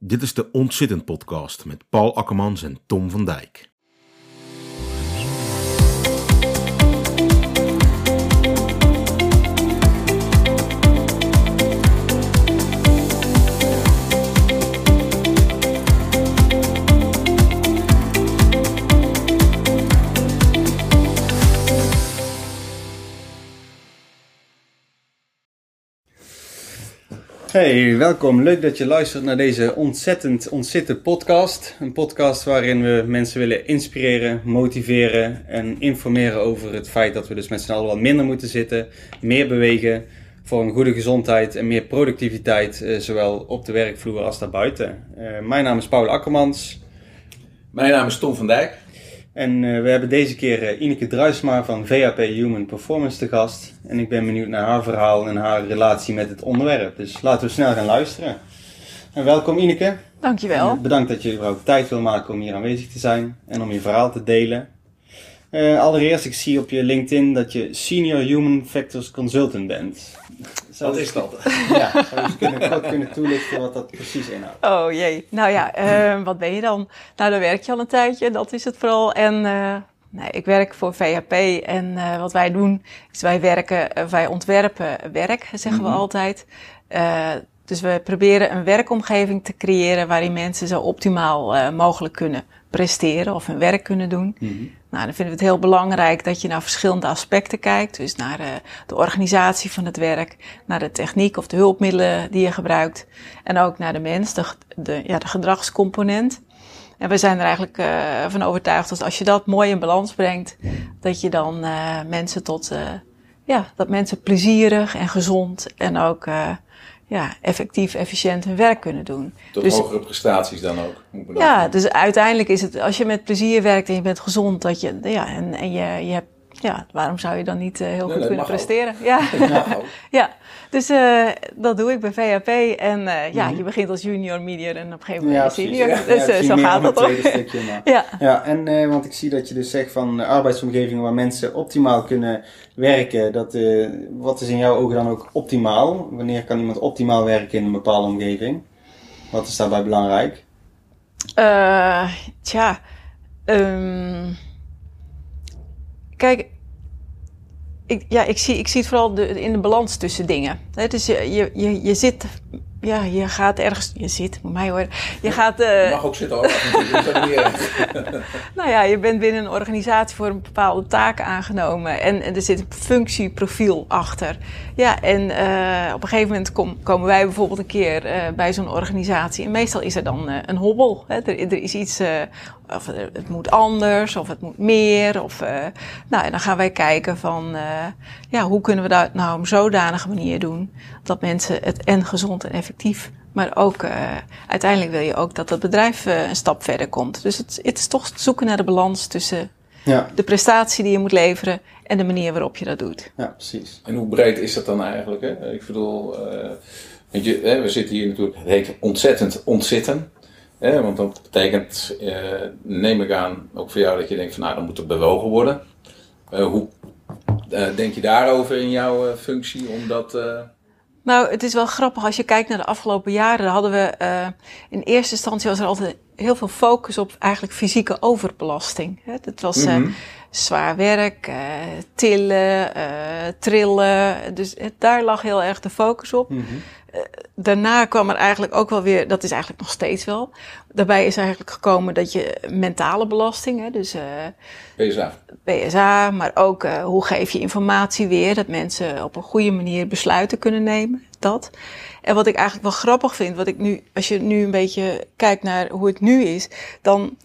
Dit is de Ontzittend Podcast met Paul Akkermans en Tom van Dijk. Hey, welkom. Leuk dat je luistert naar deze ontzettend, ontzettend podcast. Een podcast waarin we mensen willen inspireren, motiveren en informeren over het feit dat we dus met z'n allen wat minder moeten zitten, meer bewegen voor een goede gezondheid en meer productiviteit, eh, zowel op de werkvloer als daarbuiten. Uh, mijn naam is Paul Akkermans. Mijn naam is Tom van Dijk. En uh, we hebben deze keer uh, Ineke Druisma van VAP Human Performance te gast. En ik ben benieuwd naar haar verhaal en haar relatie met het onderwerp. Dus laten we snel gaan luisteren. En welkom Ineke. Dankjewel. En bedankt dat je überhaupt tijd wil maken om hier aanwezig te zijn en om je verhaal te delen. Uh, allereerst, ik zie op je LinkedIn dat je Senior Human Factors Consultant bent. Wat is dat? Ja, zou je kunnen, kort kunnen toelichten wat dat precies inhoudt? Oh jee, nou ja, uh, wat ben je dan? Nou, dan werk je al een tijdje, dat is het vooral. En uh, nee, ik werk voor VHP en uh, wat wij doen is wij werken, wij ontwerpen werk, zeggen mm -hmm. we altijd. dus we proberen een werkomgeving te creëren waarin mensen zo optimaal mogelijk kunnen presteren of hun werk kunnen doen. Mm -hmm. Nou, dan vinden we het heel belangrijk dat je naar verschillende aspecten kijkt. Dus naar uh, de organisatie van het werk, naar de techniek of de hulpmiddelen die je gebruikt. En ook naar de mens, de, ja, de gedragscomponent. En we zijn er eigenlijk uh, van overtuigd dat als je dat mooi in balans brengt, dat je dan uh, mensen tot, ja, dat mensen plezierig en gezond en ook ja, effectief, efficiënt hun werk kunnen doen. Tot dus, hogere prestaties dan ook. Ja, doen. dus uiteindelijk is het, als je met plezier werkt en je bent gezond, dat je, ja, en, en je, je hebt, ja, waarom zou je dan niet uh, heel nee, goed kunnen presteren? Ook. Ja. ja, dus uh, dat doe ik bij VHP. En uh, ja, -hmm. je begint als junior, medior en op een gegeven moment ja, senior. Ja, dus ja, zo gaat dat ook. ja. ja, en want ik zie dat je dus zegt van arbeidsomgevingen waar mensen optimaal kunnen werken, dat, wat is in jouw ogen dan ook optimaal? Wanneer kan iemand optimaal werken in een bepaalde omgeving? Wat is daarbij belangrijk? Tja, um, kijk, ik, ja, ik, zie, ik zie het vooral de, in de balans tussen dingen. He, dus je, je, je, je zit ja, je gaat ergens. Je zit, moet mij hoor. Je gaat. Uh, je mag ook zitten hoor. nou ja, je bent binnen een organisatie voor een bepaalde taak aangenomen. En, en er zit een functieprofiel achter. Ja, en uh, op een gegeven moment kom, komen wij bijvoorbeeld een keer uh, bij zo'n organisatie. En meestal is er dan een hobbel. Hè? Er, er is iets. of het moet anders, of het moet meer. Of, nou, en dan gaan wij kijken van. ja, hoe kunnen we dat nou op zodanige manier doen. Dat mensen het en gezond en effectief maar ook uh, uiteindelijk wil je ook dat het bedrijf uh, een stap verder komt. Dus het, het, is toch zoeken naar de balans tussen ja. de prestatie die je moet leveren en de manier waarop je dat doet. Ja, precies. En hoe breed is dat dan eigenlijk? Hè? Ik bedoel, uh, weet je, hè, we zitten hier natuurlijk, het heet ontzettend ontzitten. Hè? Want dat betekent, neem ik aan, ook voor jou dat je denkt van nou, dan moet er bewogen worden. hoe denk je daarover in jouw functie om dat... Nou, het is wel grappig als je kijkt naar de afgelopen jaren. hadden we uh, in eerste instantie was er altijd heel veel focus op eigenlijk fysieke overbelasting. Het was mm-hmm. Zwaar werk, uh, tillen, trillen. Dus het, daar lag heel erg de focus op. Mm-hmm. daarna kwam er eigenlijk ook wel weer, dat is eigenlijk nog steeds wel. Daarbij is eigenlijk gekomen dat je mentale belasting, hè, dus PSA. PSA, maar ook hoe geef je informatie weer, dat mensen op een goede manier besluiten kunnen nemen. Dat. En wat ik eigenlijk wel grappig vind, wat ik nu, als je nu een beetje kijkt naar hoe het nu is, dan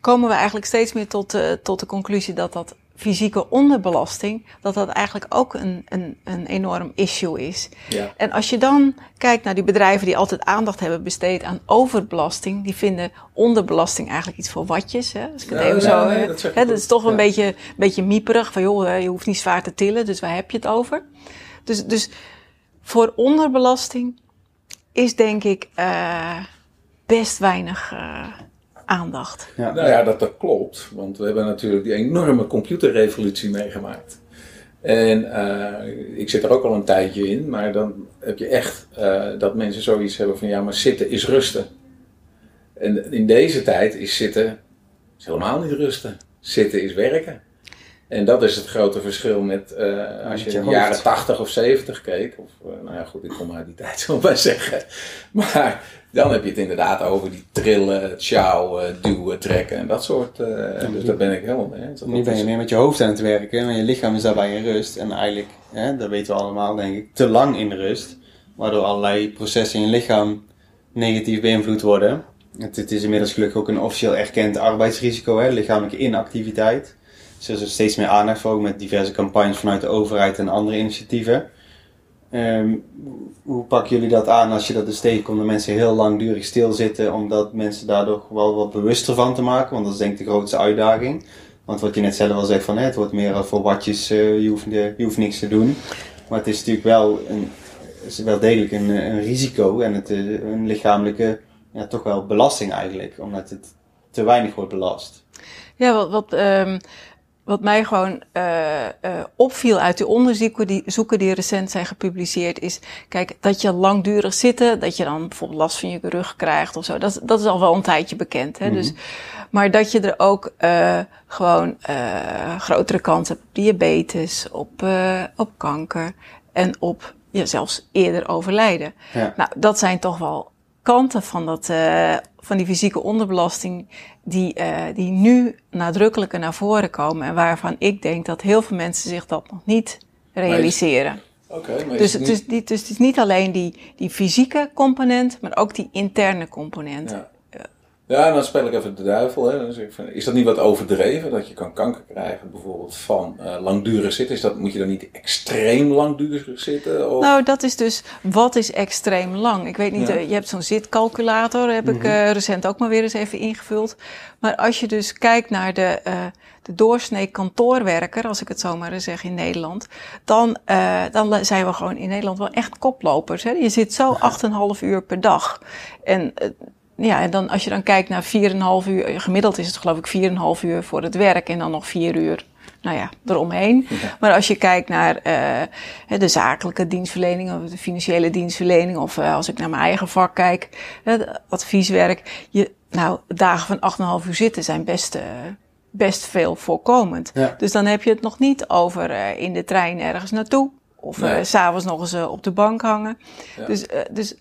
komen we eigenlijk steeds meer tot, uh, tot de conclusie dat dat fysieke onderbelasting, dat dat eigenlijk ook een, een, een enorm issue is. Ja. En als je dan kijkt naar die bedrijven die altijd aandacht hebben besteed aan overbelasting, die vinden onderbelasting eigenlijk iets voor watjes. Hè? Als ik het ja, even zo. Nee, dat, hè, dat is toch een beetje, beetje mieperig van joh, je hoeft niet zwaar te tillen, dus waar heb je het over? Dus, dus voor onderbelasting is denk ik uh, best weinig. Uh, aandacht. Ja. Nou ja, dat, dat klopt. Want we hebben natuurlijk die enorme computerrevolutie meegemaakt. En uh, ik zit er ook al een tijdje in, maar dan heb je echt uh, dat mensen zoiets hebben van ja, maar zitten is rusten. En in deze tijd is zitten is helemaal niet rusten. Zitten is werken. En dat is het grote verschil met uh, als je in de jaren 80 of 70 keek. Of, uh, nou ja, goed, ik kom uit die tijd, we maar zeggen. Maar dan heb je het inderdaad over die trillen, sjouwen, duwen, trekken en dat soort. Uh, ja, dus daar ben ik helemaal mee eens. Nu ben je meer met je hoofd aan het werken, maar je lichaam is daarbij in rust. En eigenlijk, hè, dat weten we allemaal, denk ik, te lang in rust. Waardoor allerlei processen in je lichaam negatief beïnvloed worden. Het, het is inmiddels gelukkig ook een officieel erkend arbeidsrisico, hè, lichamelijke inactiviteit. Dus er is steeds meer aandacht voor, met diverse campagnes vanuit de overheid en andere initiatieven. Um, hoe pakken jullie dat aan als je dat dus tegenkomt dat mensen heel langdurig stilzitten, omdat mensen daardoor wel wat bewuster van te maken? Want dat is denk ik de grootste uitdaging. Want wat je net zelf al zegt van, het wordt meer voor watjes, uh, je, hoeft, je hoeft niks te doen. Maar het is natuurlijk wel, een, is wel degelijk een, een risico en het, een lichamelijke, ja, toch wel belasting eigenlijk, omdat het te weinig wordt belast. Ja, wat, wat um wat mij gewoon uh, uh, opviel uit de onderzoeken die, zoeken die recent zijn gepubliceerd, is, kijk, dat je langdurig zitten, dat je dan bijvoorbeeld last van je rug krijgt of zo, dat, dat is al wel een tijdje bekend. Hè? Mm -hmm. dus, maar dat je er ook uh, gewoon grotere kans hebt op diabetes, op, op kanker en op ja, zelfs eerder overlijden. Ja. Nou, dat zijn toch wel kanten van, dat, uh, van die fysieke onderbelasting die, uh, die nu nadrukkelijker naar voren komen en waarvan ik denk dat heel veel mensen zich dat nog niet realiseren. Okay, dus, het is niet... dus het is niet alleen die, die fysieke component, maar ook die interne component. Ja. Ja, en dan speel ik even de duivel. Hè. Dan zeg ik van, is dat niet wat overdreven? Dat je kan kanker krijgen bijvoorbeeld van uh, langdurig zitten. Is dat, moet je dan niet extreem langdurig zitten? Of? Nou, dat is dus, wat is extreem lang? Ik weet niet, ja. uh, je hebt zo'n zitcalculator, heb mm -hmm. ik uh, recent ook maar weer eens even ingevuld. Maar als je dus kijkt naar de, de doorsnee kantoorwerker, als ik het zo maar zeg in Nederland, dan, dan zijn we gewoon in Nederland wel echt koplopers. Hè? Je zit zo 8,5 uur per dag. En ja, en dan als je dan kijkt naar 4,5 uur, gemiddeld is het geloof ik 4,5 uur voor het werk en dan nog 4 uur, nou ja, eromheen. Ja. Maar als je kijkt naar uh, de zakelijke dienstverlening of de financiële dienstverlening, of uh, als ik naar mijn eigen vak kijk, het advieswerk, je, nou, dagen van 8,5 uur zitten zijn best, uh, best veel voorkomend. Ja. Dus dan heb je het nog niet over in de trein ergens naartoe. Of nee. s'avonds nog eens op de bank hangen. Ja. Dus, dus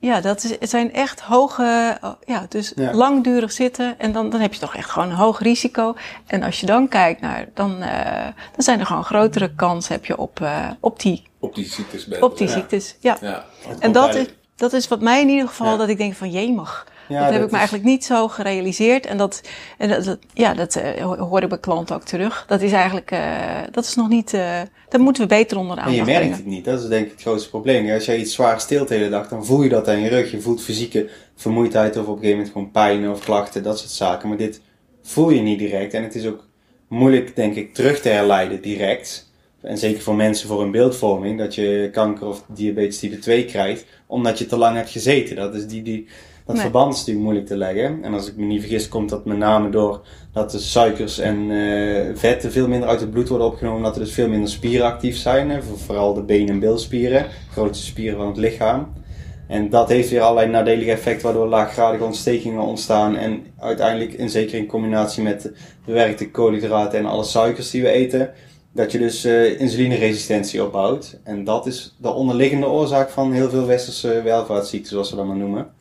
ja, dat is, het zijn echt hoge, ja, dus ja. langdurig zitten en dan, dan heb je toch echt gewoon een hoog risico. En als je dan kijkt naar, dan, uh, dan zijn er gewoon grotere kans heb je op, uh, op die, op die ziektes. Op die ja. ziektes, ja. ja. En dat is, dat is wat mij in ieder geval, dat ik denk van, jee mag. Ja, dat heb dat ik me eigenlijk niet zo gerealiseerd. En dat, en dat, dat ja, dat uh, hoor ik bij klanten ook terug. Dat is eigenlijk, uh, dat is nog niet, uh, daar moeten we beter onder de aandacht En je merkt het niet, dat is denk ik het grootste probleem. Als je iets zwaar stilt de hele dag, dan voel je dat aan je rug. Je voelt fysieke vermoeidheid of op een gegeven moment gewoon pijn of klachten, dat soort zaken. Maar dit voel je niet direct. En het is ook moeilijk, denk ik, terug te herleiden direct. En zeker voor mensen voor een beeldvorming, dat je kanker of diabetes type 2 krijgt, omdat je te lang hebt gezeten. Dat is die, die, dat nee. verband is natuurlijk moeilijk te leggen. En als ik me niet vergis, komt dat met name door dat de suikers en uh, vetten veel minder uit het bloed worden opgenomen. Dat er dus veel minder spieren actief zijn. Vooral de been- en bilspieren, grootste spieren van het lichaam. En dat heeft weer allerlei nadelige effecten, waardoor laaggradige ontstekingen ontstaan. En uiteindelijk, in, zeker in combinatie met de bewerkte koolhydraten en alle suikers die we eten, dat je dus uh, insulineresistentie opbouwt. En dat is de onderliggende oorzaak van heel veel westerse welvaartsziekten, zoals we dat maar noemen.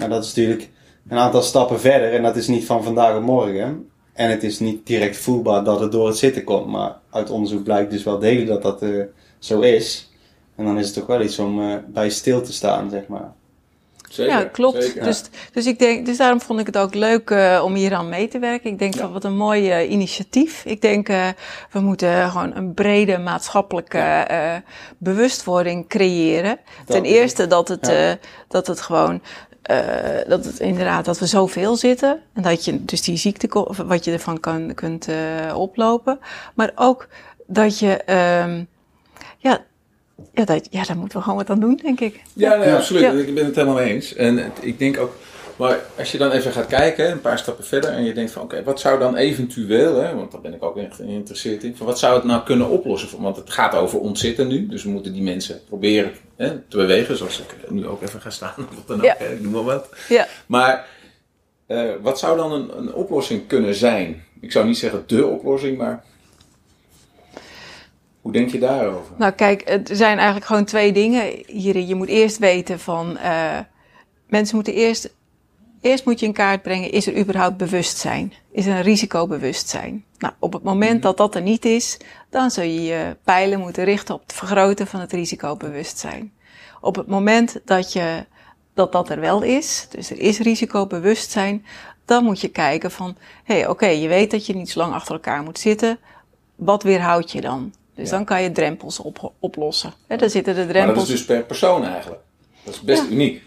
Nou, dat is natuurlijk een aantal stappen verder en dat is niet van vandaag op morgen. En het is niet direct voelbaar dat het door het zitten komt, maar uit onderzoek blijkt dus wel degelijk dat dat uh, zo is. En dan is het toch wel iets om uh, bij stil te staan, zeg maar. Zeker, ja, klopt. Zeker. Dus, dus, ik denk, dus daarom vond ik het ook leuk uh, om hier aan mee te werken. Ik denk ja. van wat een mooi uh, initiatief. Ik denk uh, we moeten gewoon een brede maatschappelijke bewustwording creëren. Dat Ten eerste dat het, ja. dat het gewoon uh, dat het inderdaad dat we zoveel zitten en dat je dus die ziekte wat je ervan kan, kunt uh, oplopen, maar ook dat je um, ja ja, dat, ja, daar moeten we gewoon wat aan doen, denk ik. Ja, nee, absoluut. Ja. Ik ben het helemaal mee eens. En het, ik denk ook, maar als je dan even gaat kijken, een paar stappen verder, en je denkt van oké, okay, wat zou dan eventueel, hè, want daar ben ik ook echt geïnteresseerd in, van wat zou het nou kunnen oplossen? Want het gaat over ontzitten nu, dus we moeten die mensen proberen hè, te bewegen, zoals ik nu ook even ga staan, of dan ook, ja. hè, ik noem maar wat. Ja. Maar Eh, wat zou dan een, een oplossing kunnen zijn? Ik zou niet zeggen de oplossing, maar hoe denk je daarover? Nou, kijk, er zijn eigenlijk gewoon twee dingen hierin. Je moet eerst weten van. Uh, mensen moeten eerst. Eerst moet je in kaart brengen: is er überhaupt bewustzijn? Is er een risicobewustzijn? Nou, op het moment dat dat er niet is, dan zul je je pijlen moeten richten op het vergroten van het risicobewustzijn. Op het moment dat je dat dat er wel is, dus er is risicobewustzijn, dan moet je kijken van, hé, hey, oké, je weet dat je niet zo lang achter elkaar moet zitten. Wat weerhoudt je dan? Dus dan kan je drempels op, oplossen. He, daar zitten de drempels. Maar dat is dus per persoon eigenlijk. Dat is best uniek.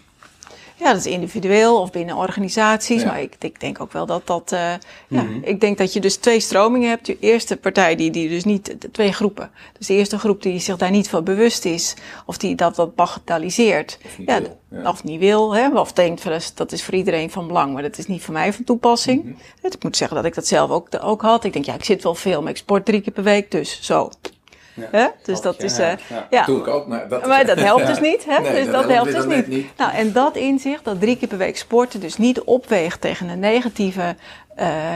Ja, dat is individueel of binnen organisaties. Maar ik, ik, denk ook wel dat dat. Uh, ja, mhm. ik denk dat je dus twee stromingen hebt. De eerste partij die, die dus niet. De twee groepen. Dus de eerste groep die zich daar niet van bewust is. Of die dat wat bagatelliseert. Of niet ja, wil. Ja. Of niet wil. Hè, of denkt van dat is voor iedereen van belang. Maar dat is niet voor mij van toepassing. Mm -hmm. Ik moet zeggen dat ik dat zelf ook, ook had. Ik denk, ja, ik zit wel veel, maar ik sport drie keer per week. Dus zo. Ja. Dus dat is. Uh, ja. ja. doe ik ook, maar dat, maar dat helpt dus niet. Hè? Nee, dus dat, dat helpt dus niet. niet. Nou, en dat inzicht, dat drie keer per week sporten, dus niet opweegt tegen de negatieve. Uh,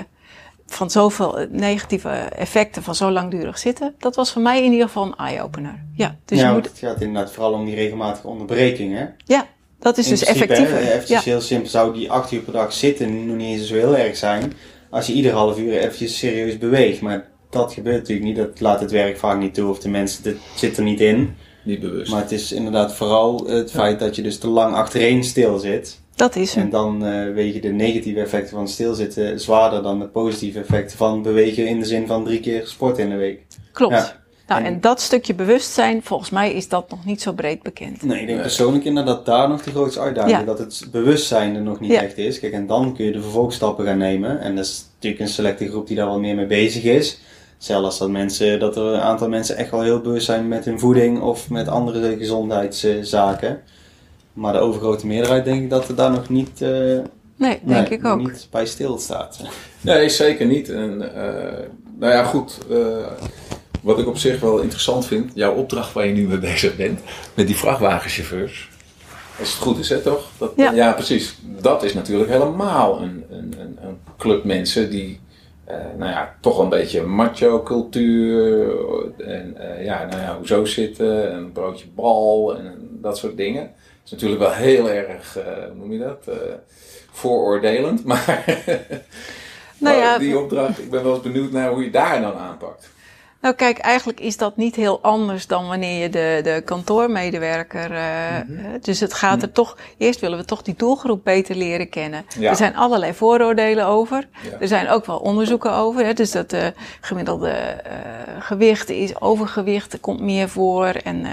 van zoveel negatieve effecten van zo langdurig zitten, dat was voor mij in ieder geval een eye-opener. Ja, dus ja, je moet... het gaat inderdaad vooral om die regelmatige onderbrekingen. Ja, dat is in dus effectief. Even ja. heel simpel, zou die acht uur per dag zitten nog niet eens zo heel erg zijn, als je ieder half uur eventjes serieus beweegt. Maar dat gebeurt natuurlijk niet. Dat laat het werk vaak niet toe of de mensen dat zit er niet in. Niet bewust. Maar het is inderdaad vooral het feit dat je dus te lang achtereen stil zit. Dat is En dan uh, wegen de negatieve effecten van stilzitten zwaarder dan de positieve effecten van bewegen in de zin van drie keer sport in de week. Klopt. Ja. Nou, en, dat stukje bewustzijn, volgens mij is dat nog niet zo breed bekend. Nee, ik denk persoonlijk inderdaad daar nog de grootste uitdaging. Ja. Dat het bewustzijn er nog niet ja. echt is. Kijk, en dan kun je de vervolgstappen gaan nemen. En dat is natuurlijk een selecte groep die daar wel meer mee bezig is. Zelfs dat, mensen, dat er een aantal mensen echt wel heel bewust zijn met hun voeding of met andere gezondheidszaken. Maar de overgrote meerderheid denk ik dat er daar nog niet, uh, nee, denk nee, ik ook. niet bij stilstaat. Nee, zeker niet. En, uh, nou ja, goed. Uh, wat ik op zich wel interessant vind, jouw opdracht waar je nu mee bezig bent, met die vrachtwagenchauffeurs. Als het goed is, hè, toch? Dat, ja. ja. precies. Dat is natuurlijk helemaal een, een, een, een club mensen die nou ja, toch een beetje macho cultuur. En uh, ja, nou ja, hoezo zitten, een broodje bal en dat soort dingen. Dat is natuurlijk wel heel erg, uh, hoe noem je dat, vooroordelend. Maar, nou ja, die opdracht, ik ben wel eens benieuwd naar hoe je daar dan aanpakt. Nou kijk, eigenlijk is dat niet heel anders dan wanneer je de, de kantoormedewerker... Uh, mm Dus het gaat er mhm. toch... Eerst willen we toch die doelgroep beter leren kennen. Ja. Er zijn allerlei vooroordelen over. Ja. Er zijn ook wel onderzoeken over. Hè, dus dat de gemiddelde uh, gewicht is... Overgewicht komt meer voor. En uh,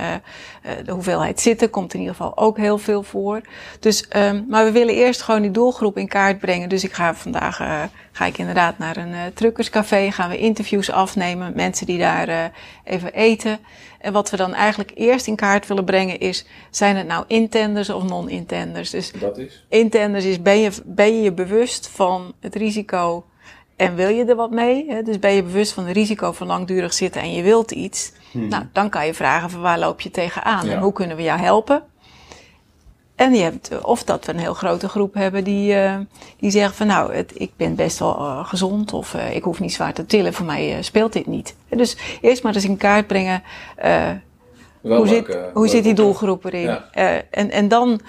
de hoeveelheid zitten komt in ieder geval ook heel veel voor. Dus, um, maar we willen eerst gewoon die doelgroep in kaart brengen. Dus ik ga vandaag ga ik inderdaad naar een uh, truckerscafé, gaan we interviews afnemen mensen die daar uh, even eten. En wat we dan eigenlijk eerst in kaart willen brengen is, zijn het nou intenders of non-intenders? Dus dat is? intenders is, ben je, ben je je bewust van het risico en wil je er wat mee? Hè? Dus ben je bewust van het risico van langdurig zitten en je wilt iets? Hmm. Nou, dan kan je vragen van waar loop je tegenaan ja. en hoe kunnen we jou helpen? En je hebt, of dat we een heel grote groep hebben die, uh, die zeggen van nou, het, ik ben best wel uh, gezond of ik hoef niet zwaar te tillen, voor mij speelt dit niet. Dus eerst maar eens in kaart brengen, hoe, zit, hoe zit die doelgroep erin? Ja. en, en dan,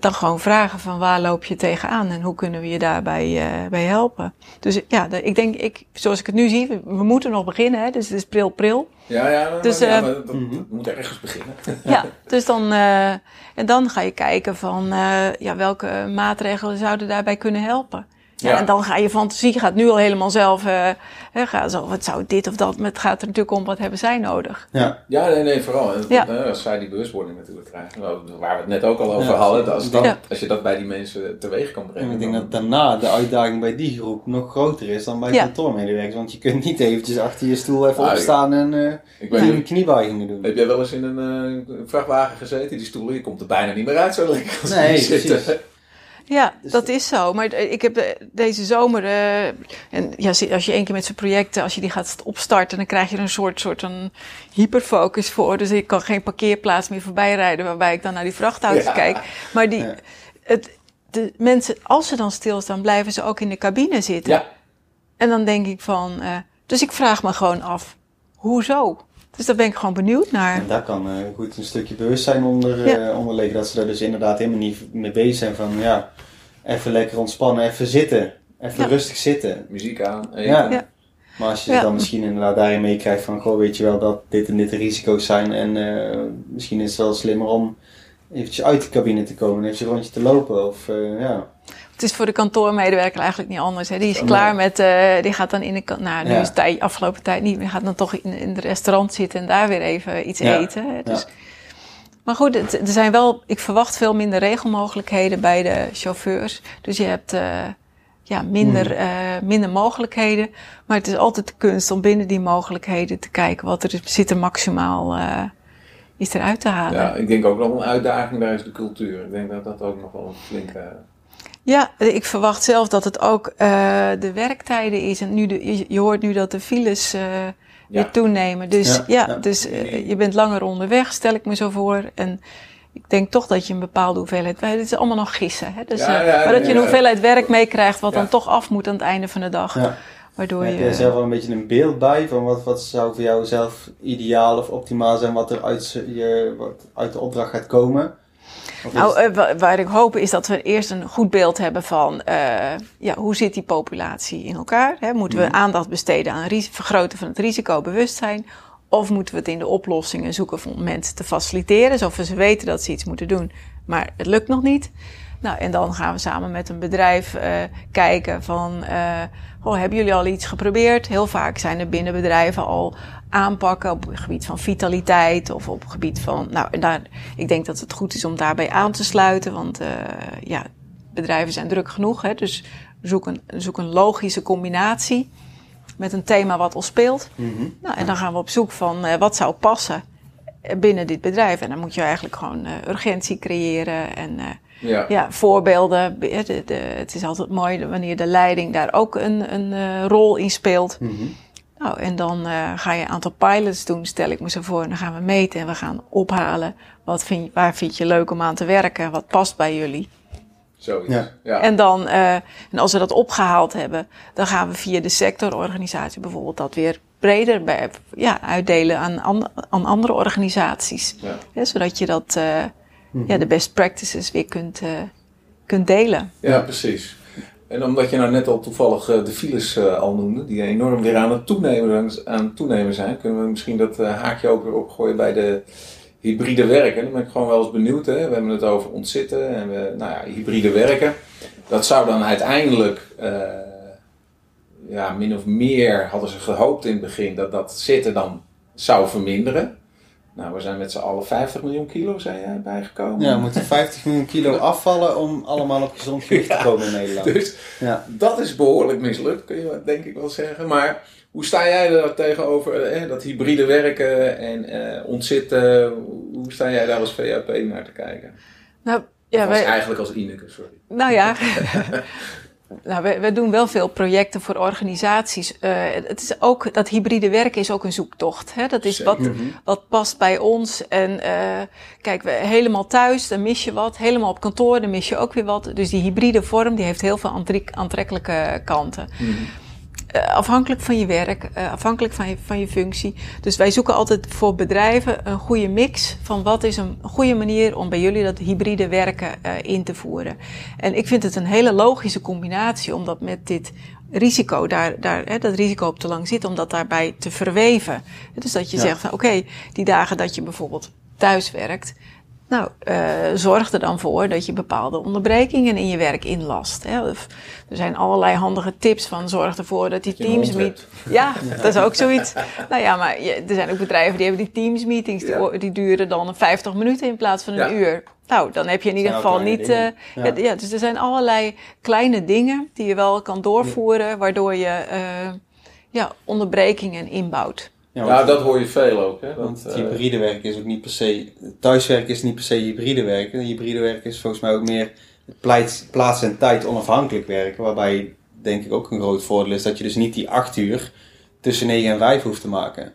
dan gewoon vragen van waar loop je tegenaan en hoe kunnen we je daarbij bij helpen. Dus ja, de, ik denk, ik, zoals ik het nu zie, we, we moeten nog beginnen, hè, dus het is pril pril. Ja, ja, maar, dus, ja, maar dat, mm moet ergens beginnen. ja, dus dan, uh, en dan ga je kijken van uh, ja, welke maatregelen zouden daarbij kunnen helpen. Ja. En dan ga je fantasie gaat nu al helemaal zelf, uh, hè, gaat zo, wat zou dit of dat, maar het gaat er natuurlijk om wat hebben zij nodig. Ja, ja nee, nee, vooral. Ja. Als zij die bewustwording natuurlijk krijgen, waar we het net ook al over ja, hadden, als, dat, als je dat bij die mensen teweeg kan brengen. En ik denk dat daarna de uitdaging bij die groep nog groter is dan bij ja. kantoormedewerkers, want je kunt niet eventjes achter je stoel even opstaan en uh, kniebuigingen doen. Heb jij wel eens in een uh, vrachtwagen gezeten, die stoelen, je komt er bijna niet meer uit zo lekker als nee, zitten. Ja, dus dat is zo. Maar ik heb deze zomer, uh, en ja, als je één keer met zijn projecten, als je die gaat opstarten, dan krijg je er een soort, soort een hyperfocus voor. Dus ik kan geen parkeerplaats meer voorbij rijden waarbij ik dan naar die vrachtauto's ja. kijk. Maar die, ja. het, de mensen, als ze dan stilstaan, blijven ze ook in de cabine zitten. Ja. En dan denk ik van, eh, dus ik vraag me gewoon af, hoezo? Dus daar ben ik gewoon benieuwd naar. En daar kan eh, goed een stukje bewustzijn onder, Ja. eh, onder liggen. Dat ze daar dus inderdaad helemaal niet mee bezig zijn van ja, even lekker ontspannen, even zitten. Even Ja. rustig zitten. Muziek aan. Ja. Ja. Maar als je Ja. dan misschien inderdaad daarin meekrijgt van goh, weet je wel dat dit en dit de risico's zijn. En eh, misschien is het wel slimmer om eventjes uit de cabine te komen en eventjes een rondje te lopen. Of eh, ja. Het is voor de kantoormedewerker eigenlijk niet anders. Hè. Die is klaar met, eh, die gaat dan in de, nou nu Ja. is het tijd, afgelopen tijd niet, die gaat dan toch in, in het restaurant zitten en daar weer even iets Ja. eten. Hè. Dus, Ja. Maar goed, het, er zijn wel, ik verwacht veel minder regelmogelijkheden bij de chauffeurs. Dus je hebt eh, ja, minder, Hmm. eh, minder mogelijkheden. Maar het is altijd de kunst om binnen die mogelijkheden te kijken wat er zit er maximaal is eruit te halen. Ja, ik denk ook nog een uitdaging daar is de cultuur. Ik denk dat dat ook nog wel een flinke... Ja, ik verwacht zelf dat het ook eh, de werktijden is. En nu de, je, hoort nu dat de files eh, weer toenemen. Dus ja, Ja, ja. Dus, eh, je bent langer onderweg, stel ik me zo voor. En ik denk toch dat je een bepaalde hoeveelheid... Het is allemaal nog gissen. Hè? Dus, maar dat je een hoeveelheid werk meekrijgt wat Ja. dan toch af moet aan het einde van de dag. ja. Waardoor Heb je er je... zelf wel een beetje een beeld bij van wat, wat zou voor jou zelf ideaal of optimaal zijn wat er uit, je, wat uit de opdracht gaat komen? Nou, eh, wa- waar ik hoop is dat we eerst een goed beeld hebben van eh, ja, hoe zit die populatie in elkaar. Hè? Moeten we aandacht besteden aan het vergroten van het risicobewustzijn? Of moeten we het in de oplossingen zoeken om mensen te faciliteren, zodat ze weten dat ze iets moeten doen, maar het lukt nog niet. Nou, en dan gaan we samen met een bedrijf eh, kijken van, eh, oh, hebben jullie al iets geprobeerd? Heel vaak zijn er binnen bedrijven al aanpakken op het gebied van vitaliteit of op het gebied van, nou, en daar, ik denk dat het goed is om daarbij aan te sluiten, want eh, ja, bedrijven zijn druk genoeg, hè, dus zoek een, zoek een logische combinatie met een thema wat al speelt. Mhm. Nou, en dan gaan we op zoek van eh, wat zou passen binnen dit bedrijf. En dan moet je eigenlijk gewoon urgentie creëren en eh, Ja. ja, voorbeelden. De, de, het is altijd mooi wanneer de leiding daar ook een, een eh, rol in speelt. Mhm. Nou, en dan eh, ga je een aantal pilots doen, stel ik me zo voor. En dan gaan we meten en we gaan ophalen. Wat vind, waar vind je leuk om aan te werken? Wat past bij jullie? Zoiets. Ja. Ja. En, dan, eh, en als we dat opgehaald hebben, dan gaan we via de sectororganisatie bijvoorbeeld dat weer breder bij, ja, uitdelen aan, an- aan andere organisaties. Ja. Zodat je dat, ja, de best practices weer kunt, eh, kunt delen. Ja, precies. En omdat je nou net al toevallig eh, de files eh, al noemde, die enorm weer aan het toenemen, aan toenemen zijn, kunnen we misschien dat haakje ook weer opgooien bij de hybride werken. Dan ben ik gewoon wel eens benieuwd. Hè? We hebben het over ontzitten en we, nou ja, hybride werken. Dat zou dan uiteindelijk, ja, min of meer hadden ze gehoopt in het begin dat dat zitten dan zou verminderen. Nou, we zijn met z'n allen 50 miljoen kilo zijn jij bijgekomen. Ja, we moeten 50 miljoen kilo afvallen om allemaal op gezond gewicht te komen in Nederland. Dus Ja. dat is behoorlijk mislukt, kun je denk ik wel zeggen. Maar hoe sta jij er tegenover, eh, dat hybride werken en eh, ontzitten? Hoe sta jij daar als VAP naar te kijken? Nou, Ja, ja, wij, eigenlijk als Ineke, sorry. Nou ja, nou, we, we doen wel veel projecten voor organisaties. Eh, het is ook, dat hybride werken is ook een zoektocht. Hè? Dat is wat, Zeker. wat past bij ons. En eh, kijk, we, helemaal thuis, dan mis je wat. Helemaal op kantoor, dan mis je ook weer wat. Dus die hybride vorm, die heeft heel veel aantrek- aantrekkelijke kanten. Eh, afhankelijk van je werk, eh, afhankelijk van je, van je functie. Dus wij zoeken altijd voor bedrijven een goede mix van wat is een goede manier om bij jullie dat hybride werken eh, in te voeren. En ik vind het een hele logische combinatie om dat met dit risico, daar, daar, hè, dat risico op te lang zit, om dat daarbij te verweven. Dus dat je Ja. zegt van oké, die dagen dat je bijvoorbeeld thuis werkt, nou, eh, zorg er dan voor dat je bepaalde onderbrekingen in je werk inlast. Hè. Of, er zijn allerlei handige tips van zorg ervoor dat die teams meet. Ja, dat is ook zoiets. Nou ja, maar je- er zijn ook bedrijven die hebben die teams meetings, die, Ja. die duren dan 50 minuten in plaats van een Ja. uur. Nou, dan heb je in ieder geval niet. dingen. ja. Dus er zijn allerlei kleine dingen die je wel kan doorvoeren, waardoor je eh, ja, onderbrekingen inbouwt. Ja, dat hoor je veel ook. Hè? want Dat, eh, hybride werken is ook niet per se... Thuiswerken is niet per se hybride werken. Hybride werken is volgens mij ook meer het plaats en tijd onafhankelijk werken. Waarbij denk ik ook een groot voordeel is dat je dus niet die acht uur tussen 9 en 5 hoeft te maken.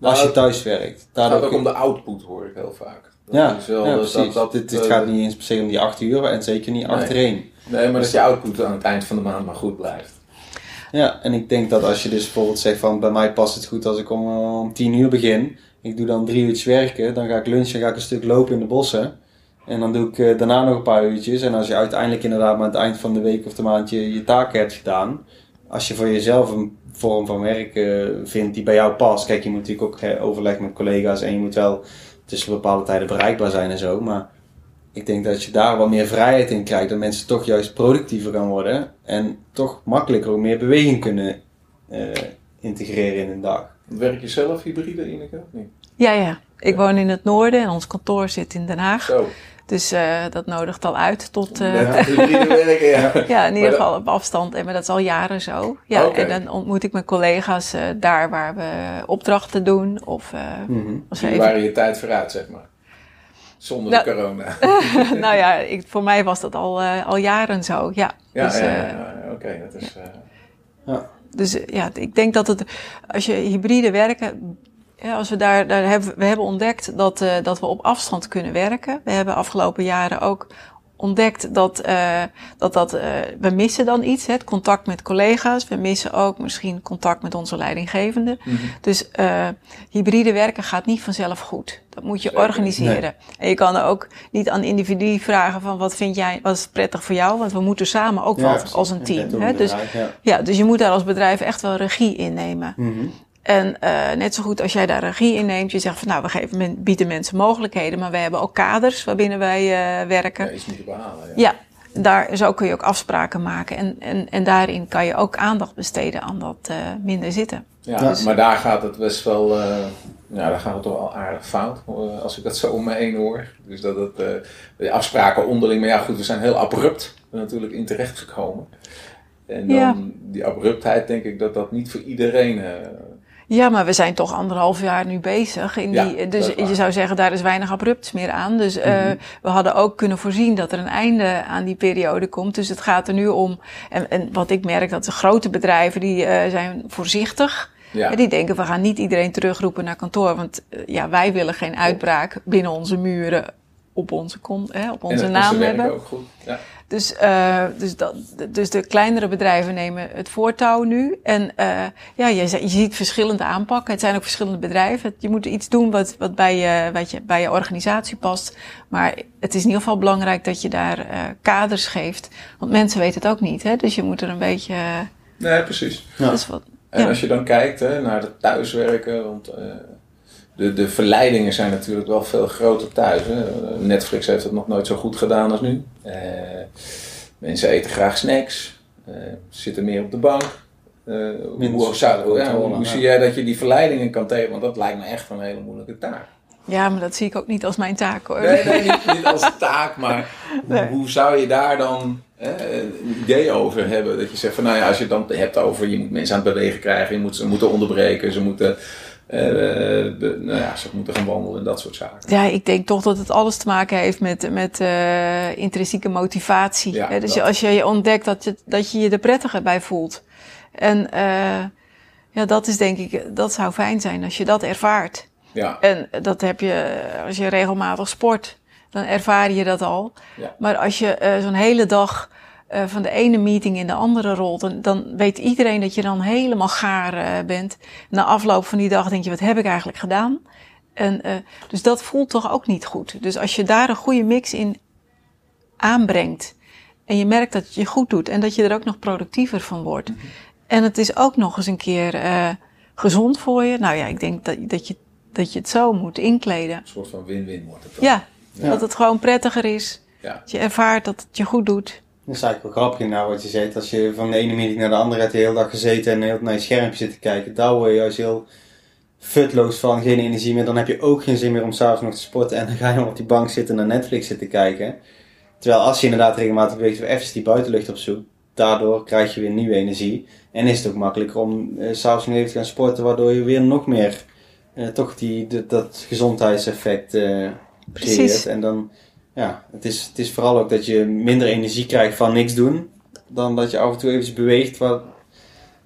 Als Nou, je thuis werkt. het gaat ook kun- om de output, hoor ik heel vaak. Ja, is wel ja, dat- precies. dat- dit, dat, dit eh, gaat niet eens per se om die acht uur en zeker niet Nee. achtereen. Nee, maar dat je output aan het eind van de maand maar goed blijft. Ja, en ik denk dat als je dus bijvoorbeeld zegt van bij mij past het goed als ik om, eh, om tien uur begin. Ik doe dan drie uurtjes werken, dan ga ik lunchen, ga ik een stuk lopen in de bossen. En dan doe ik eh, daarna nog een paar uurtjes. En als je uiteindelijk inderdaad aan het eind van de week of de maand je, je taken hebt gedaan. Als je voor jezelf een vorm van werk eh, vindt die bij jou past. Kijk, je moet natuurlijk ook overleggen met collega's en je moet wel tussen bepaalde tijden bereikbaar zijn en zo. Maar ik denk dat je daar wat meer vrijheid in krijgt. Dat mensen toch juist productiever gaan worden. En toch makkelijker ook meer beweging kunnen eh, integreren in een dag. Werk je zelf hybride, Ineke? niet? Ja, ja. Ik woon in het noorden en ons kantoor zit in Den Haag. Zo. Dus eh, dat nodigt al uit tot, eh, hybride werken, ja. ja, in ieder geval op afstand. En maar dat is al jaren zo. Ja, Oké. En dan ontmoet ik mijn collega's eh, daar waar we opdrachten doen. Of even waren je tijd vooruit, zeg maar. Zonder Nou, de corona. nou ja, ik, voor mij was dat al, eh, al jaren zo. Ja. Ja, dus, ja, eh, ja, ja, oké. dat is... eh, dus ja, ik denk dat het, als je hybride werken, ja, als we daar, daar hebben, we hebben ontdekt dat, eh, dat we op afstand kunnen werken. We hebben afgelopen jaren ook ontdekt dat, eh, dat, dat eh, we missen dan iets, hè, het contact met collega's. We missen ook misschien contact met onze leidinggevende. Dus eh, hybride werken gaat niet vanzelf goed. Dat moet je Zeker. organiseren. En je kan er ook niet aan individu vragen van wat vind jij, wat is prettig voor jou? Want we moeten samen ook wat als een team. Hè? Dus, ja, dus je moet daar als bedrijf echt wel regie in nemen. Mhm. En eh, net zo goed als jij daar regie in neemt, je zegt van nou, we geven men, bieden mensen mogelijkheden, maar we hebben ook kaders waarbinnen wij eh, werken. ja, iets moeten behalen. Ja. Ja, daar, zo kun je ook afspraken maken. En, en, en daarin kan je ook aandacht besteden aan dat eh, minder zitten. Ja, maar daar gaat het best wel, eh, ja, daar gaat het toch wel aardig fout, als ik dat zo om me heen hoor. Dus dat het, eh, de afspraken onderling, maar ja goed, we zijn heel abrupt er natuurlijk in terecht gekomen. En dan Ja. die abruptheid, denk ik dat dat niet voor iedereen... Ja, maar we zijn toch anderhalf jaar nu bezig. In die, dus je zou zeggen, daar is weinig abrupts meer aan. Dus eh, Mhm. we hadden ook kunnen voorzien dat er een einde aan die periode komt. Dus het gaat er nu om. En, en wat ik merk, dat de grote bedrijven die eh, zijn voorzichtig. ja. Ja, die denken, we gaan niet iedereen terugroepen naar kantoor. Want eh, ja, wij willen geen uitbraak binnen onze muren op onze, kon, hè, op onze naam hebben. ook goed. Ja. Dus, eh, dus, dat, dus de kleinere bedrijven nemen het voortouw nu. En eh, ja, je, je ziet verschillende aanpakken. Het zijn ook verschillende bedrijven. Je moet iets doen wat, wat, bij, je, wat je, bij je organisatie past. Maar het is in ieder geval belangrijk dat je daar eh, kaders geeft. Want mensen weten het ook niet. Hè? Dus je moet er een beetje... Nee, precies. Ja. dus wat, En Ja. als je dan kijkt hè, naar het thuiswerken, want eh, de, de verleidingen zijn natuurlijk wel veel groter thuis. Hè. Netflix heeft het nog nooit zo goed gedaan als nu. Eh, mensen eten graag snacks, eh, zitten meer op de bank. Eh, hoe, zou, ja, hoe zie jij dat je die verleidingen kan tegen? Want dat lijkt me echt een hele moeilijke taak. ja, maar dat zie ik ook niet als mijn taak hoor. Nee, nee niet, niet als taak, maar Nee. hoe zou je daar dan hè, een idee over hebben? Dat je zegt van nou ja, als je het dan hebt over je moet mensen aan het bewegen krijgen, je moet ze moeten onderbreken, ze moeten, eh, de- nou ja, ze moeten gaan wandelen en dat soort zaken. Ja, ik denk toch dat het alles te maken heeft met, met eh, intrinsieke motivatie. Ja, hè? Dus dat. als je ontdekt dat je, dat je je er prettiger bij voelt. En eh, ja, dat is denk ik, dat zou fijn zijn als je dat ervaart. Ja, En dat heb je als je regelmatig sport, dan ervaar je dat al. Ja. Maar als je eh, zo'n hele dag eh, van de ene meeting in de andere rolt, dan, dan weet iedereen dat je dan helemaal gaar eh, bent. Na afloop van die dag denk je, wat heb ik eigenlijk gedaan? En, eh, dus dat voelt toch ook niet goed. Dus als je daar een goede mix in aanbrengt en je merkt dat het je goed doet en dat je er ook nog productiever van wordt. En het is ook nog eens een keer gezond voor je. Nou ja, ik denk dat, dat, je, dat je het zo moet inkleden. een soort van win-win wordt het dan. Ja, Ja. dat het gewoon prettiger is. Ja. Dat je ervaart dat het je goed doet. Dat is eigenlijk wel grappig nou wat je zegt. Als je van de ene meeting naar de andere hebt de hele dag gezeten en heel naar je schermpje zit te kijken. Daar word je juist heel futloos van, geen energie meer. Dan heb je ook geen zin meer om s'avonds nog te sporten. En dan ga je nog op die bank zitten en naar Netflix zitten kijken. Terwijl als je inderdaad regelmatig beweegt, weer even die buitenlucht opzoekt. Daardoor krijg je weer nieuwe energie. En is het ook makkelijker om eh, s'avonds nog even te gaan sporten. Waardoor je weer nog meer eh, toch die, de- dat gezondheidseffect Precies. creëert. En dan, ja, het is, het is vooral ook dat je minder energie krijgt van niks doen. Dan dat je af en toe even beweegt. Wat,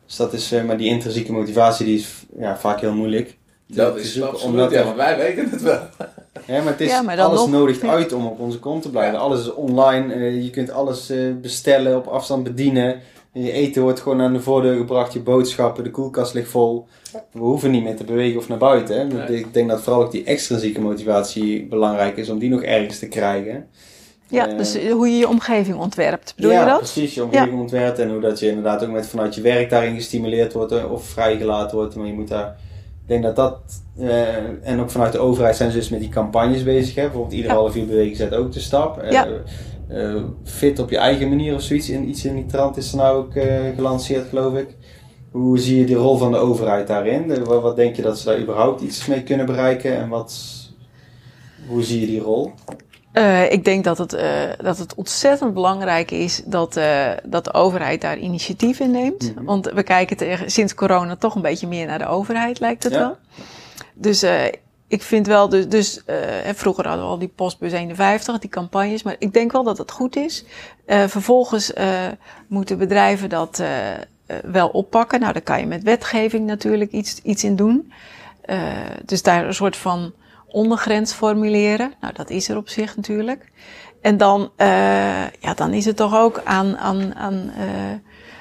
dus dat is, eh, maar die intrinsieke motivatie die is ja, vaak heel moeilijk. Dat te is zoeken, absoluut, omdat ja, want wij weten het wel. Ja, maar het is, Ja, maar dan alles nog- nodigt uit om op onze kont te blijven. Alles is online. eh, je kunt alles eh, bestellen, op afstand bedienen. Je eten wordt gewoon aan de voordeur gebracht. Je boodschappen, de koelkast ligt vol. We hoeven niet meer te bewegen of naar buiten. Hè. Nee. Ik denk dat vooral ook die extrinsieke motivatie belangrijk is om die nog ergens te krijgen. Ja, Eh, dus hoe je je omgeving ontwerpt. Bedoel ja, je dat? precies. Je omgeving ontwerpt en hoe dat je inderdaad ook met vanuit je werk daarin gestimuleerd wordt eh, of vrijgelaten wordt. Maar je moet daar, ik denk dat dat, eh, en ook vanuit de overheid zijn ze dus met die campagnes bezig. Hè? Bijvoorbeeld ieder Ja. half uur bewegen zet ook de stap. Eh, Ja. eh, fit op je eigen manier of zoiets. In, iets in die trant is er nou ook eh, gelanceerd, geloof ik. Hoe zie je de rol van de overheid daarin? Wat, denk je dat ze daar überhaupt iets mee kunnen bereiken? En wat, hoe zie je die rol? Eh, ik denk dat het, eh, dat het ontzettend belangrijk is dat, eh, dat de overheid daar initiatief in neemt. Mhm. Want we kijken tegen, sinds corona toch een beetje meer naar de overheid, lijkt het Ja. wel. Dus ik vind wel, dus, dus vroeger hadden we al die postbus 51, die campagnes, maar ik denk wel dat het goed is. Vervolgens moeten bedrijven dat wel oppakken. Nou, daar kan je met wetgeving natuurlijk iets, iets in doen. Eh, dus daar een soort van ondergrens formuleren. Nou, dat is er op zich natuurlijk. En dan, eh, ja, dan is het toch ook aan, aan, aan, eh,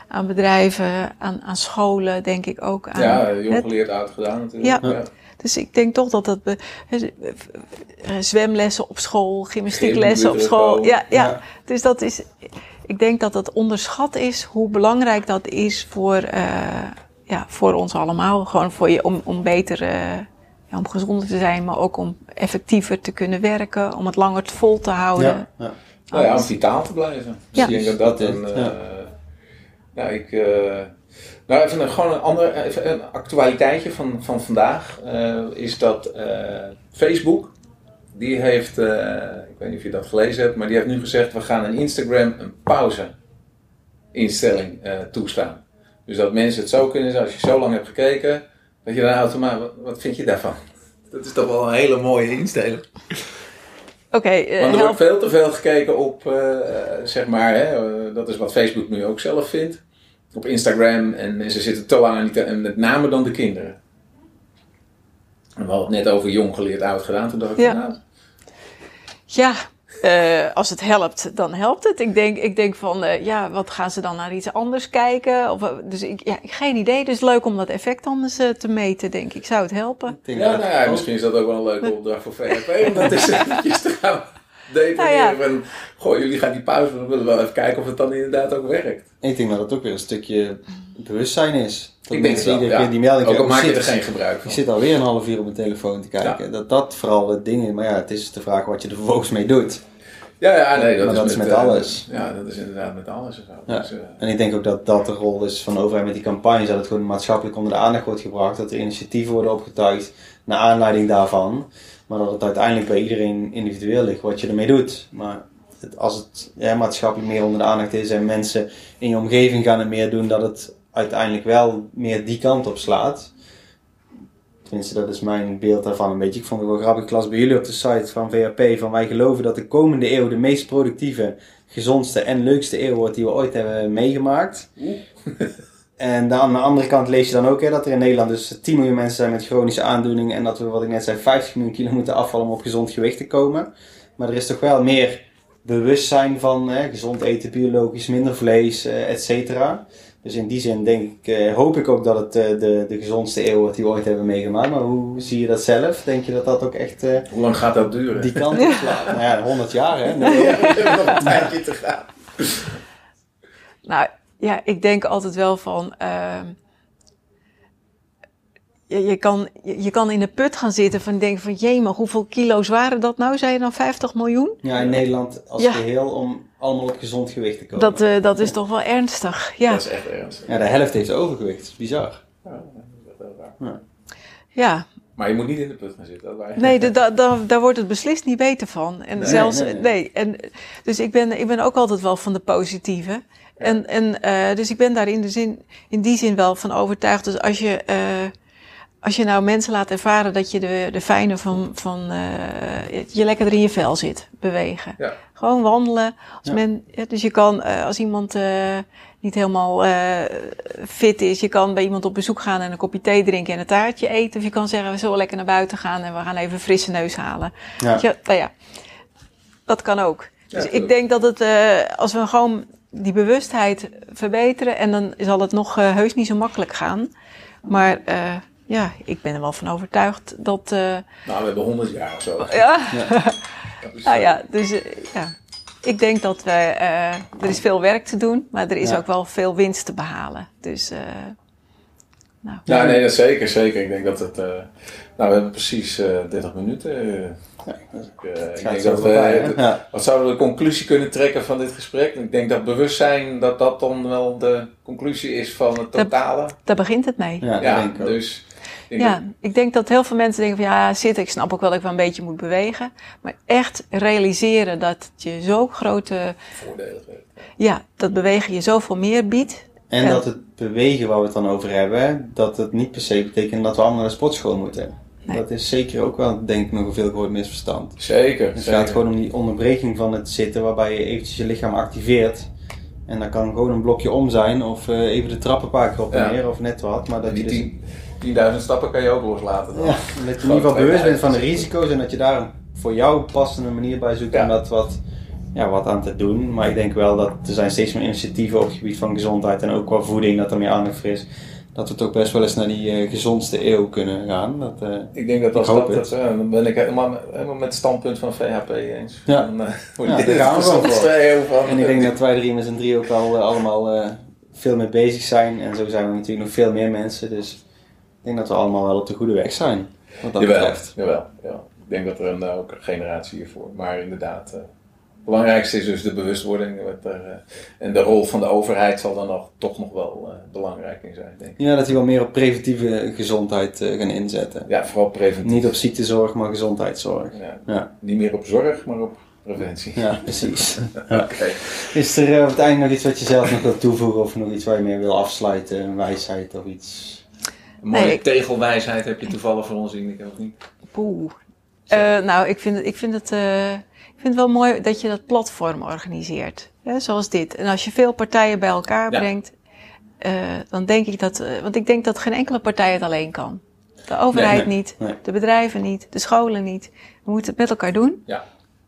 aan bedrijven, aan, aan scholen, denk ik ook. Aan Ja, jong geleerd, oud gedaan natuurlijk. Ja. Dus ik denk toch dat dat... be- eh, zwemlessen op school, gymnastieklessen op school. ja. Ja. Dus dat is... Ik denk dat het onderschat is hoe belangrijk dat is voor, eh, ja, voor ons allemaal. Gewoon voor je, om, om beter... eh, ja, om gezonder te zijn, maar ook om effectiever te kunnen werken. Om het langer vol te houden. Ja, ja. Nou ja, om vitaal te blijven. Ja. Dus ik denk dat dat een... Ja. eh, ja, ik... eh, nou, even een, gewoon een ander even een actualiteitje van, van vandaag. eh, is dat eh, Facebook, die heeft, eh, ik weet niet of je dat gelezen hebt, maar die heeft nu gezegd, we gaan in Instagram een pauze instelling eh, toestaan. Dus dat mensen het zo kunnen, als je zo lang hebt gekeken, dat je dan automatisch, wat, wat vind je daarvan? Dat is toch wel een hele mooie instelling. Oké, eh, Want er help- wordt veel te veel gekeken op, eh, zeg maar, hè, dat is wat Facebook nu ook zelf vindt. Op Instagram en ze zitten te lang aan die en met name dan de kinderen. En we hadden het net over jong geleerd, oud gedaan. Toen dacht ik Ja. van, nou, Ja, eh, als het helpt, dan helpt het. Ik denk, ik denk van, eh, ja, wat gaan ze dan naar iets anders kijken? Of, eh, dus ik, ja, geen idee. Dus leuk om dat effect anders te meten, denk ik. Zou het helpen? Ik denk ja, nou ja, misschien is dat ook wel een leuke opdracht voor VRP. Om dat eens eventjes te gaan definiëren. Nou ja. van, goh, jullie gaan die pauze, we willen wel even kijken of het dan inderdaad ook werkt. Ik denk dat het ook weer een stukje bewustzijn is. Dat ik denk wel, iedere ja. keer die melding Ook al maak je er geen gebruik Ik van. zit alweer een half uur op mijn telefoon te kijken. Dat dat vooral het ding is. Maar ja, het is de vraag wat je er vervolgens mee doet. Ja, ja, nee, dat, Maar is, dat is met eh, alles. Ja, dat is inderdaad met alles. en. Ja. Dus, eh, En ik denk ook dat dat de rol is van de overheid met die campagnes. Dat het gewoon maatschappelijk onder de aandacht wordt gebracht. Dat er initiatieven worden opgetuigd naar aanleiding daarvan. Maar dat het uiteindelijk bij iedereen individueel ligt wat je ermee doet. Maar als het ja, maatschappelijk meer onder de aandacht is en mensen in je omgeving gaan het meer doen, dat het uiteindelijk wel meer die kant op slaat. Tenminste, dat is mijn beeld daarvan een beetje. Ik vond het wel grappig. Ik las bij jullie op de site van VRP van wij geloven dat de komende eeuw de meest productieve, gezondste en leukste eeuw wordt die we ooit hebben meegemaakt. En dan aan de andere kant lees je dan ook hè, dat er in Nederland dus 10 miljoen mensen zijn met chronische aandoeningen en dat we, wat ik net zei, 50 miljoen kilo moeten afvallen om op gezond gewicht te komen. Maar er is toch wel meer bewustzijn van hè, gezond eten, biologisch, minder vlees, eh, et cetera. Dus in die zin denk ik, eh, hoop ik ook dat het eh, de, de gezondste eeuw wordt die we ooit hebben meegemaakt. Maar hoe zie je dat zelf? Denk je dat dat ook echt eh, hoe lang gaat dat duren? die kant op slaat? Nou ja, 100 jaar hè? Nee. Ja, we hebben nog een tijdje te gaan. Nou ja, ik denk altijd wel van. ehm, je, je, kan, je, je kan in de put gaan zitten van denken van jee, maar hoeveel kilo's waren dat nou? Zei je dan 50 miljoen? Ja, in Nederland als Ja. geheel om allemaal op gezond gewicht te komen. Dat, eh, dat is toch wel ernstig. Ja, Dat is echt ernstig. Ja, de helft heeft overgewicht. Dat is bizar. Ja, dat is echt heel raar. ja. Maar je moet niet in de put gaan zitten. Dat. Nee, de- da- da- daar wordt het beslist niet beter van. En Nee, zelfs, nee, nee, nee. En, dus ik ben, ik ben ook altijd wel van de positieve. En, en eh, dus ik ben daar in, de zin, in die zin wel van overtuigd. Dus als je, eh, als je nou mensen laat ervaren dat je de, de fijne van, van uh, je lekkerder in je vel zit, bewegen. Ja. Gewoon wandelen. Als Ja. men, ja, dus je kan, uh, als iemand uh, niet helemaal uh, fit is, je kan bij iemand op bezoek gaan en een kopje thee drinken en een taartje eten. Of je kan zeggen, we zullen lekker naar buiten gaan en we gaan even frisse neus halen. Ja. Nou ja, dat kan ook. Dus ik denk dat het, uh, als we gewoon die bewustheid verbeteren, en dan zal het nog uh, heus niet zo makkelijk gaan. Maar uh, ja, ik ben er wel van overtuigd dat. Uh, Nou, we hebben 100 jaar of zo. ja. Is, nou eh, ja, dus uh, ja. Ik denk dat we. Uh, er is veel werk te doen, maar er is Ja. ook wel veel winst te behalen. Dus. Uh, nou. Ja, nee, dat zeker, zeker. Ik denk dat het. eh, nou, we hebben precies eh 30 minuten. eh. Dus ik, eh, ik gaat denk zo dat we. voorbij, hè? Ja. Wat zouden we de conclusie kunnen trekken van dit gesprek? Ik denk dat bewustzijn, dat dat dan wel de conclusie is van het totale. Daar begint het mee. Ja, denk ik dus. ik denk Ja, dat- ik denk dat heel veel mensen denken van ja, zitten, ik snap ook wel dat ik wel een beetje moet bewegen. Maar echt realiseren dat je zo grote, voordelen ja, dat bewegen je zoveel meer biedt. En Ja. dat het bewegen waar we het dan over hebben, dat het niet per se betekent dat we allemaal naar de sportschool moeten. Nee. Dat is zeker ook wel, denk ik, nog een veel misverstand. Zeker. Het zeker. gaat gewoon om die onderbreking van het zitten, waarbij je eventjes je lichaam activeert. En dat kan gewoon een blokje om zijn, of eh, even de trap een paar keer op en Ja. neer, of net wat. Maar dat je Die dus, 10 10.000 stappen kan je ook loslaten. Dan. ja, dat je in ieder geval bewust bent van de risico's en dat je daar een voor jou passende manier bij zoekt Ja. om dat wat, ja, wat aan te doen. Maar ik denk wel dat er zijn steeds meer initiatieven op het gebied van gezondheid en ook qua voeding, dat er meer aandacht voor is. Dat we toch best wel eens naar die eh, gezondste eeuw kunnen gaan. Dat, eh, Ik denk dat als dat, dat, eh, dan ben ik helemaal, helemaal met het standpunt van VHP eens. Ja. Dan, Ja, dit gaan we van. En ik denk dat wij er hier met z'n drie ook al allemaal veel mee bezig zijn. En zo zijn we natuurlijk nog veel meer mensen. Dus ik denk dat we allemaal wel op de goede weg zijn. Wat dat Jawel, betreft. jawel, ja. Ik denk dat er een, ook een generatie hiervoor. Maar inderdaad, belangrijkste is dus de bewustwording. Er, eh, en de rol van de overheid zal dan nog, toch nog wel eh, belangrijk in zijn, denk ik. Ja, dat die wel meer op preventieve gezondheid eh, gaan inzetten. Ja, vooral preventief. Niet op ziektezorg, maar gezondheidszorg. Ja. Ja, Niet meer op zorg, maar op preventie. ja precies. Oké. Is er eh, op het einde nog iets wat je zelf nog wilt toevoegen of nog iets waar je mee wil afsluiten? Een wijsheid of iets? Een mooie Nee, ik- tegelwijsheid heb je toevallig voor ons, Ineke, of niet? Poeh. Eh, nou, ik vind, het, ik, vind het, eh, vind het wel mooi dat je dat platform organiseert. Hè, zoals dit. En als je veel partijen bij elkaar Ja. brengt, eh, dan denk ik dat. eh, want ik denk dat geen enkele partij het alleen kan. De overheid Nee, niet, nee. de bedrijven niet, de scholen niet. We moeten het met elkaar doen. Ja.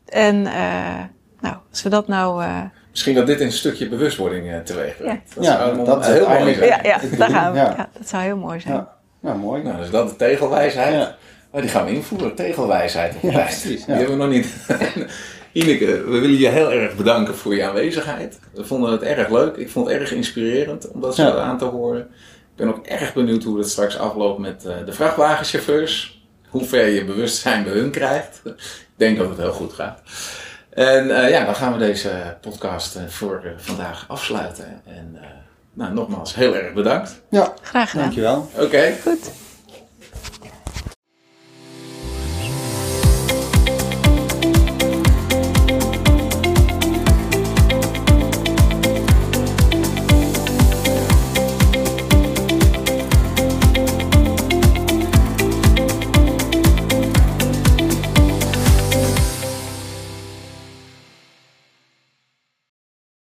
En eh, nou, als we dat nou. eh, Misschien dat dit een stukje bewustwording eh, teweeg brengt. Dat Ja, zou dat is heel mooi zijn. ja, ja, daar gaan we. ja. Ja. dat zou heel mooi zijn. Ja, nou mooi. Nou, dus dat de tegelwijsheid. Oh, die gaan we invoeren, tegelwijsheid. Ja, precies, Die hebben we nog niet. Ineke, we willen je heel erg bedanken voor je aanwezigheid. We vonden het erg leuk. Ik vond het erg inspirerend om dat zo Ja. aan te horen. Ik ben ook erg benieuwd hoe het straks afloopt met eh, de vrachtwagenchauffeurs. Hoe ver je bewustzijn bij hun krijgt. Ik denk dat het heel goed gaat. En eh, ja, dan gaan we deze podcast eh, voor vandaag afsluiten. En eh, nou, nogmaals, heel erg bedankt. Ja, Graag gedaan. dankjewel. Oké, Goed.